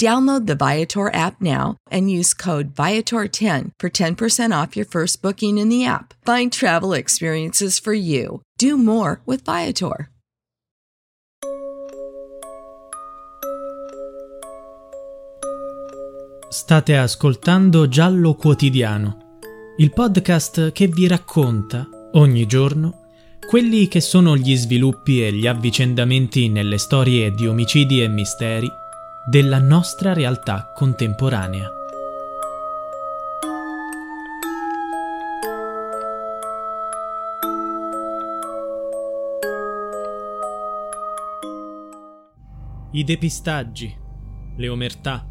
Download the Viator app now and use code Viator10 for 10% off your first booking in the app. Find travel experiences for you. Do more with Viator. State ascoltando Giallo Quotidiano, il podcast che vi racconta ogni giorno quelli che sono gli sviluppi e gli avvicendamenti nelle storie di omicidi e misteri della nostra realtà contemporanea. I depistaggi, le omertà,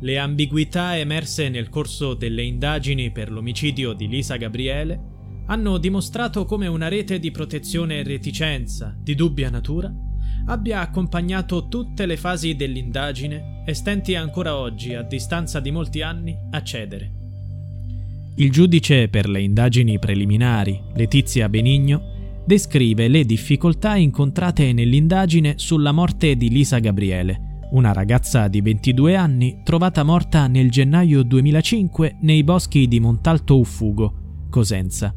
le ambiguità emerse nel corso delle indagini per l'omicidio di Lisa Gabriele hanno dimostrato come una rete di protezione e reticenza di dubbia natura abbia accompagnato tutte le fasi dell'indagine e stenti ancora oggi, a distanza di molti anni, a cedere. Il giudice per le indagini preliminari, Letizia Benigno, descrive le difficoltà incontrate nell'indagine sulla morte di Lisa Gabriele, una ragazza di 22 anni trovata morta nel gennaio 2005 nei boschi di Montalto Uffugo, Cosenza.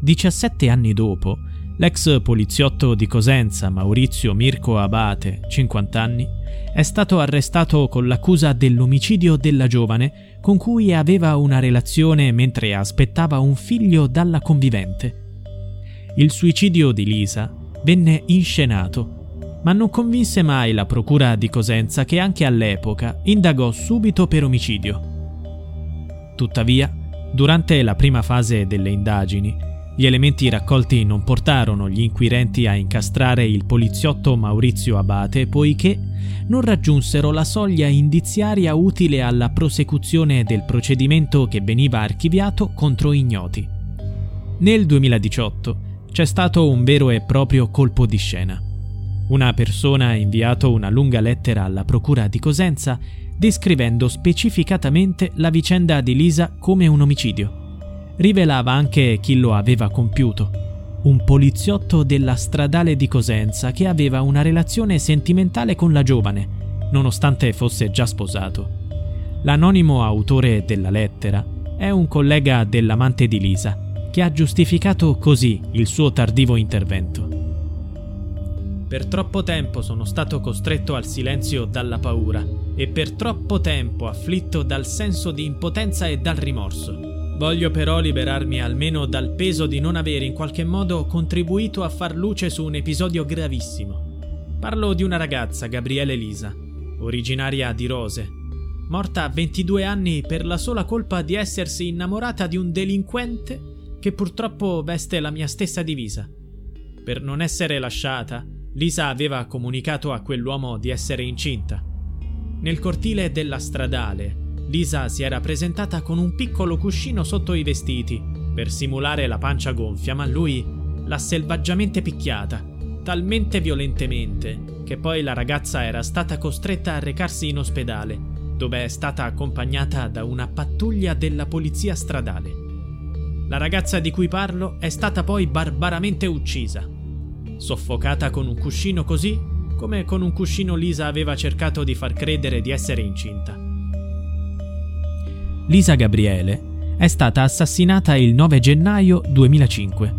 17 anni dopo, L'ex poliziotto di Cosenza, Maurizio Mirko Abate, 50 anni, è stato arrestato con l'accusa dell'omicidio della giovane con cui aveva una relazione mentre aspettava un figlio dalla convivente. Il suicidio di Lisa venne inscenato, ma non convinse mai la procura di Cosenza che anche all'epoca indagò subito per omicidio. Tuttavia, durante la prima fase delle indagini, gli elementi raccolti non portarono gli inquirenti a incastrare il poliziotto Maurizio Abate poiché non raggiunsero la soglia indiziaria utile alla prosecuzione del procedimento che veniva archiviato contro ignoti. Nel 2018 c'è stato un vero e proprio colpo di scena. Una persona ha inviato una lunga lettera alla Procura di Cosenza descrivendo specificatamente la vicenda di Lisa come un omicidio rivelava anche chi lo aveva compiuto. Un poliziotto della stradale di Cosenza che aveva una relazione sentimentale con la giovane, nonostante fosse già sposato. L'anonimo autore della lettera è un collega dell'amante di Lisa, che ha giustificato così il suo tardivo intervento. Per troppo tempo sono stato costretto al silenzio dalla paura e per troppo tempo afflitto dal senso di impotenza e dal rimorso. Voglio però liberarmi almeno dal peso di non aver in qualche modo contribuito a far luce su un episodio gravissimo. Parlo di una ragazza, Gabriele Lisa, originaria di Rose, morta a 22 anni per la sola colpa di essersi innamorata di un delinquente che purtroppo veste la mia stessa divisa. Per non essere lasciata, Lisa aveva comunicato a quell'uomo di essere incinta. Nel cortile della stradale, Lisa si era presentata con un piccolo cuscino sotto i vestiti per simulare la pancia gonfia, ma lui l'ha selvaggiamente picchiata, talmente violentemente che poi la ragazza era stata costretta a recarsi in ospedale, dove è stata accompagnata da una pattuglia della polizia stradale. La ragazza di cui parlo è stata poi barbaramente uccisa, soffocata con un cuscino così come con un cuscino Lisa aveva cercato di far credere di essere incinta. Lisa Gabriele è stata assassinata il 9 gennaio 2005.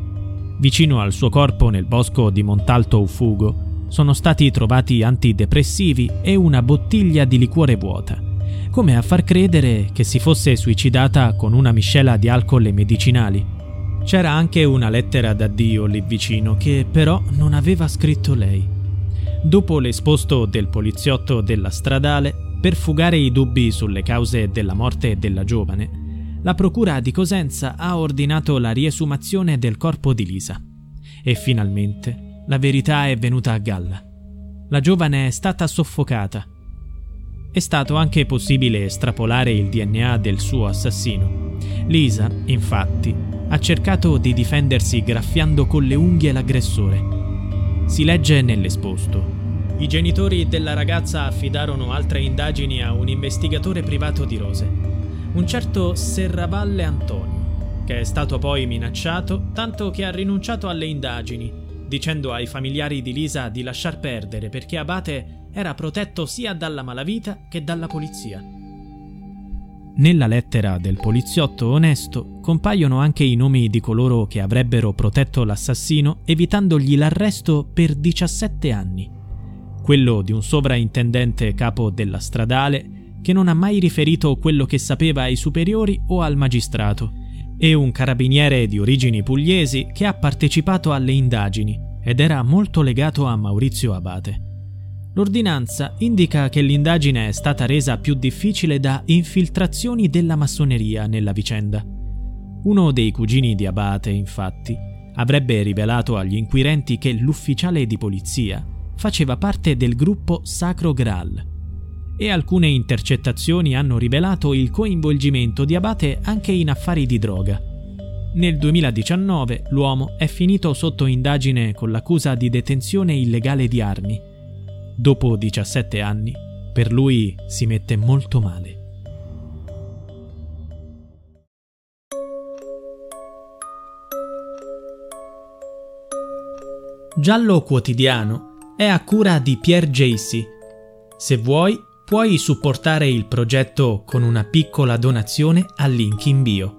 Vicino al suo corpo nel bosco di Montalto Ufugo sono stati trovati antidepressivi e una bottiglia di liquore vuota, come a far credere che si fosse suicidata con una miscela di alcol e medicinali. C'era anche una lettera d'addio lì vicino che però non aveva scritto lei. Dopo l'esposto del poliziotto della stradale, per fugare i dubbi sulle cause della morte della giovane, la procura di Cosenza ha ordinato la riesumazione del corpo di Lisa. E finalmente la verità è venuta a galla. La giovane è stata soffocata. È stato anche possibile estrapolare il DNA del suo assassino. Lisa, infatti, ha cercato di difendersi graffiando con le unghie l'aggressore. Si legge nell'esposto. I genitori della ragazza affidarono altre indagini a un investigatore privato di Rose, un certo Serravalle Antonio, che è stato poi minacciato tanto che ha rinunciato alle indagini dicendo ai familiari di Lisa di lasciar perdere perché Abate era protetto sia dalla malavita che dalla polizia. Nella lettera del poliziotto onesto compaiono anche i nomi di coloro che avrebbero protetto l'assassino evitandogli l'arresto per 17 anni. Quello di un sovraintendente capo della stradale che non ha mai riferito quello che sapeva ai superiori o al magistrato e un carabiniere di origini pugliesi che ha partecipato alle indagini ed era molto legato a Maurizio Abate. L'ordinanza indica che l'indagine è stata resa più difficile da infiltrazioni della massoneria nella vicenda. Uno dei cugini di Abate, infatti, avrebbe rivelato agli inquirenti che l'ufficiale di polizia faceva parte del gruppo Sacro Graal e alcune intercettazioni hanno rivelato il coinvolgimento di Abate anche in affari di droga. Nel 2019 l'uomo è finito sotto indagine con l'accusa di detenzione illegale di armi. Dopo 17 anni, per lui si mette molto male. Giallo quotidiano è a cura di Pierre Jacy. Se vuoi puoi supportare il progetto con una piccola donazione al link in bio.